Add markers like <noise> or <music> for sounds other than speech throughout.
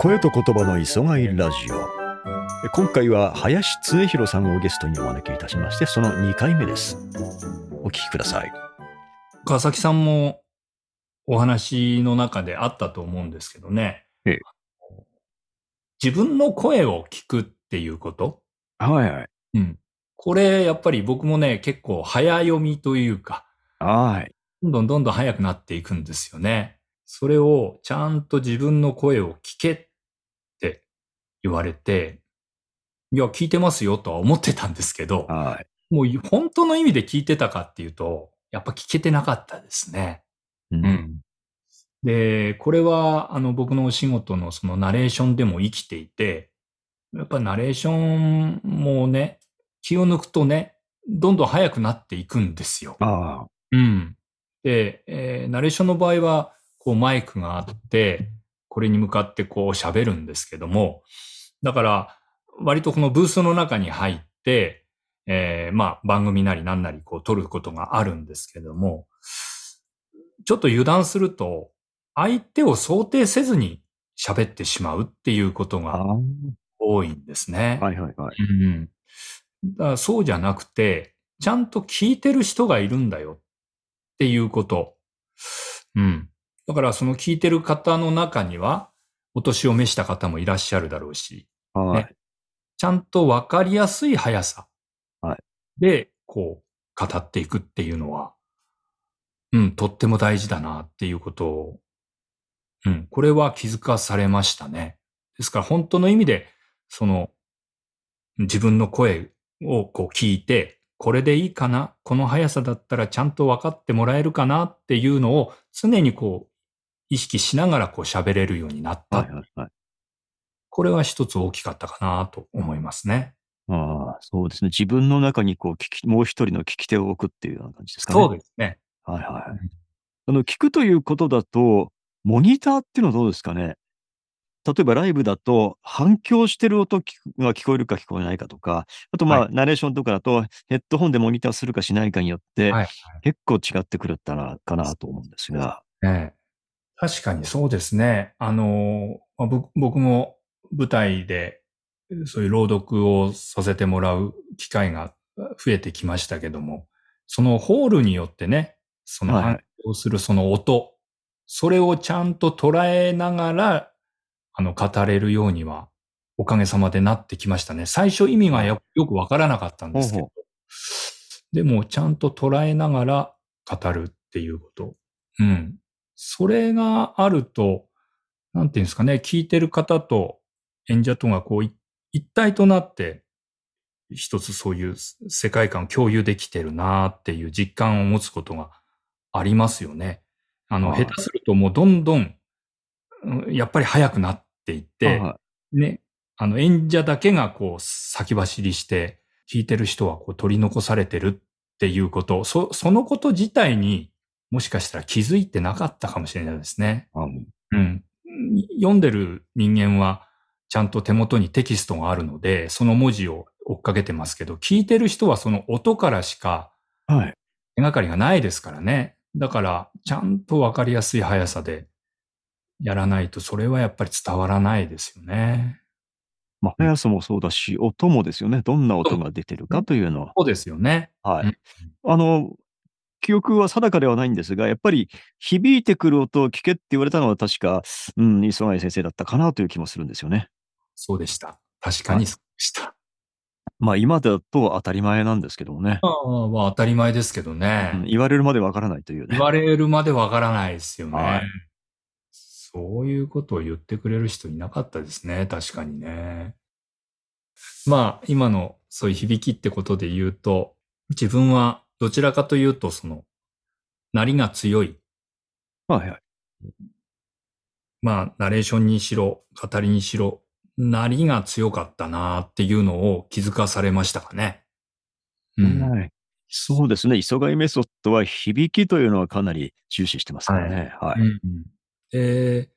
声と言葉の磯貝ラジオ。今回は林恒弘さんをゲストにお招きいたしましてその2回目です。お聞きください。川崎さんもお話の中であったと思うんですけどね、ええ、自分の声を聞くっていうこと？はいはい、うん、これやっぱり僕もね結構早読みというか。はいどんどんどんどん早くなっていくんですよねそれをちゃんと自分の声を聞けって言われて、いや、聞いてますよとは思ってたんですけど、はい、もう本当の意味で聞いてたかっていうと、やっぱ聞けてなかったですね。うん、うん、で、これはあの僕のお仕事のそのナレーションでも生きていて、やっぱナレーションもね、気を抜くとね、どんどん早くなっていくんですよ。ああ。うん。で、えー、ナレーションの場合は、こうマイクがあって、これに向かってこう喋るんですけども、だから割とこのブースの中に入って、えー、まあ番組なり何なりこう撮ることがあるんですけども、ちょっと油断すると相手を想定せずに喋ってしまうっていうことが多いんですね。はいはいはい。うん、だそうじゃなくて、ちゃんと聞いてる人がいるんだよっていうこと。うん。だからその聞いてる方の中には、お年を召した方もいらっしゃるだろうし、はいね、ちゃんとわかりやすい速さで、こう、語っていくっていうのは、うん、とっても大事だなっていうことを、うん、これは気づかされましたね。ですから本当の意味で、その、自分の声をこう聞いて、これでいいかな？この速さだったらちゃんと分かってもらえるかな？っていうのを常にこう意識しながらこう喋れるようになった。はいはいはい、これは一つ大きかったかなと思いますね。ああ、そうですね。自分の中にこう聞き、もう一人の聞き手を置くっていうような感じですかね。そうですね。はいはい。あの、聞くということだと、モニターっていうのはどうですかね？例えばライブだと反響してる音が聞こえるか聞こえないかとか、あとまあ、はい、ナレーションとかだとヘッドホンでモニターするかしないかによって、はいはい、結構違ってくるったらかなと思うんですが。ええ、確かにそうですね。あの、僕も舞台でそういう朗読をさせてもらう機会が増えてきましたけども、そのホールによってね、その反響するその音、はい、それをちゃんと捉えながら、あの、語れるようには、おかげさまでなってきましたね。最初意味がよくわからなかったんですけど、でもちゃんと捉えながら語るっていうこと。うん。それがあると、なんていうんですかね、聞いてる方と演者とがこう一体となって、一つそういう世界観を共有できてるなっていう実感を持つことがありますよね。あの、下手するともうどんどん、やっぱり早くなっていって、ね、あの演者だけがこう先走りして、聞いてる人はこう取り残されてるっていうこと、そ、そのこと自体にもしかしたら気づいてなかったかもしれないですね。うん、うん。読んでる人間はちゃんと手元にテキストがあるので、その文字を追っかけてますけど、聞いてる人はその音からしか手がかりがないですからね。だから、ちゃんとわかりやすい速さでやらないと、それはやっぱり伝わらないですよね。まあ、速さもそうだし、音もですよね。どんな音が出てるかというのは。そうですよね。はい。あの、記憶は定かではないんですが、やっぱり響いてくる音を聞けって言われたのは確か、うん、磯貝先生だったかなという気もするんですよね。そうでした。確かにそうでした。まあ今だと当たり前なんですけどもね。ああ、まあ当たり前ですけどね。うん、言われるまでわからないというね。言われるまでわからないですよね。はい、そういうことを言ってくれる人いなかったですね。確かにね。まあ今のそういう響きってことで言うと、自分はどちらかというと、その、なりが強い。はいはい。まあ、ナレーションにしろ、語りにしろ、なりが強かったなっていうのを気づかされましたかね。うん。はい。そうですね。磯貝メソッドは響きというのはかなり重視してますからね。はい。はい、うん、で、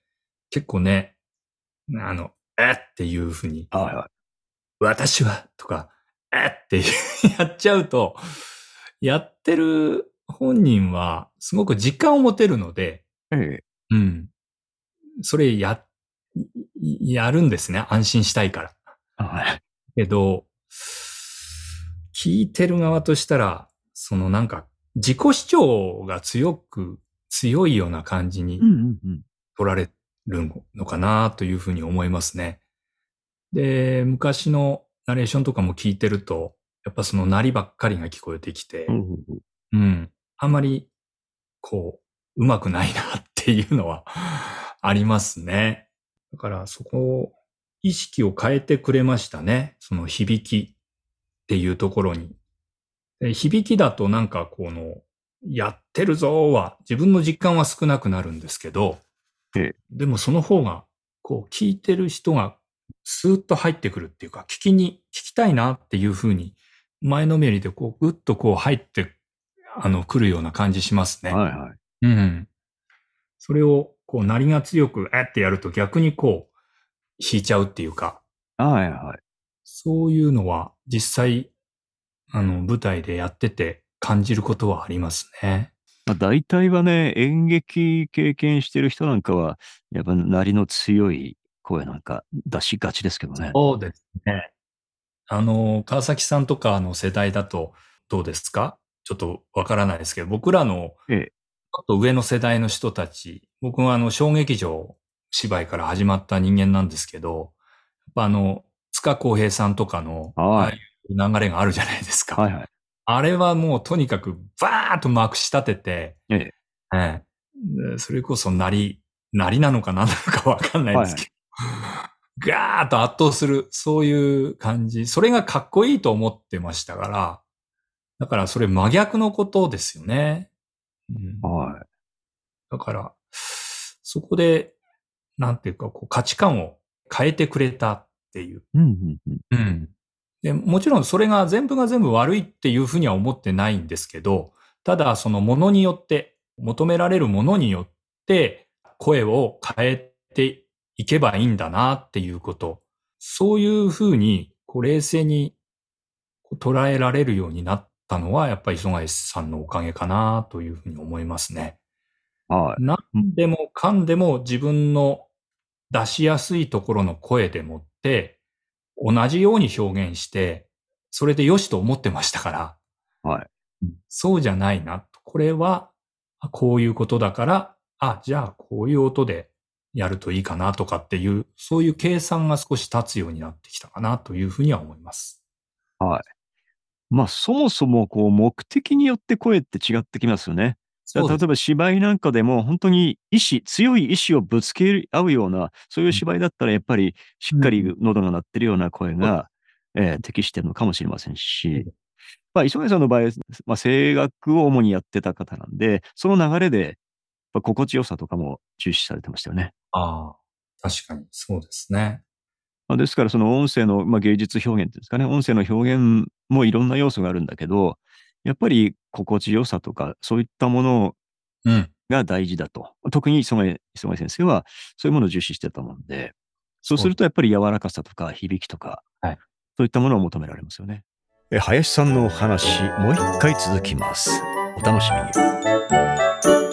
結構ね、あの、えっていうふうに、はいはい、私はとか、えって <laughs> やっちゃうと、やってる本人はすごく実感を持てるので、ええ。うん。それや、やるんですね。安心したいから。はい。けど、聞いてる側としたら、そのなんか、自己主張が強く、強いような感じに。取られるのかなというふうに思いますね。で、昔のナレーションとかも聞いてると、やっぱその鳴りばっかりが聞こえてきて、うんうん。あんまり、こう、うまくないなっていうのは <laughs> ありますね。だからそこを意識を変えてくれましたね。その響きっていうところに。で響きだとなんかこの、やってるぞは自分の実感は少なくなるんですけど、ええでもその方が、こう聞いてる人がスーッと入ってくるっていうか、聞きに、聞きたいなっていうふうに、前のめりでこう、ぐっとこう入って、あの、来るような感じしますね。はいはい。うん。それを、こう、なりが強く、えってやると逆にこう、弾いちゃうっていうか、はいはい。そういうのは実際、あの、舞台でやってて感じることはありますね。まあ、大体はね、演劇経験してる人なんかは、やっぱ鳴りの強い声なんか出しがちですけどね。そうですね。あの、川崎さんとかの世代だとどうですか？ちょっとわからないですけど、僕らのと上の世代の人たち、僕はあの、小劇場芝居から始まった人間なんですけど、やっぱあの、塚公平さんとかの、はいああいう流れがあるじゃないですか。はいはい。あれはもうとにかくバーッとまくし立てて、ええ。ええでそれこそなり、なりなのか何なのかわかんないですけど、ガーッと圧倒する、そういう感じ。それがかっこいいと思ってましたから、だからそれ真逆のことですよね。うんはい。だから、そこで、なんていうか、こう価値観を変えてくれたっていう。うんうんうん。うん。で、もちろんそれが全部が全部悪いっていうふうには思ってないんですけど、ただそのものによって、求められるものによって、声を変えていけばいいんだなっていうこと。そういうふうに、こう冷静に捉えられるようになったのは、やっぱり磯貝さんのおかげかなというふうに思いますね。はい。何でもかんでも自分の出しやすいところの声でもって、同じように表現して、それで良しと思ってましたから、はい。そうじゃないな。これは、あこういうことだから、あ、じゃあこういう音でやるといいかなとかっていう、そういう計算が少し立つようになってきたかなというふうには思います。はい。まあ、そもそも、こう、目的によって声って違ってきますよね。例えば芝居なんかでも、本当に意志、強い意志をぶつけ合うような、そういう芝居だったらやっぱりしっかり喉が鳴ってるような声が、えー適してるのかもしれませんし、まあ、磯貝さんの場合、まあ、声楽を主にやってた方なんで、その流れで、まあ心地よさとかも重視されてましたよね。ああ、確かにそうですね。まあ、ですから、その音声の、まあ、芸術表現っていうんですかね、音声の表現もいろんな要素があるんだけど、やっぱり心地よさとか、そういったものうん。が大事だと。特に磯貝先生は、そういうものを重視してたもんで、そうするとやっぱり柔らかさとか響きとか、はいそういったものを求められますよね。え林さんのお話、もう一回続きます。お楽しみに。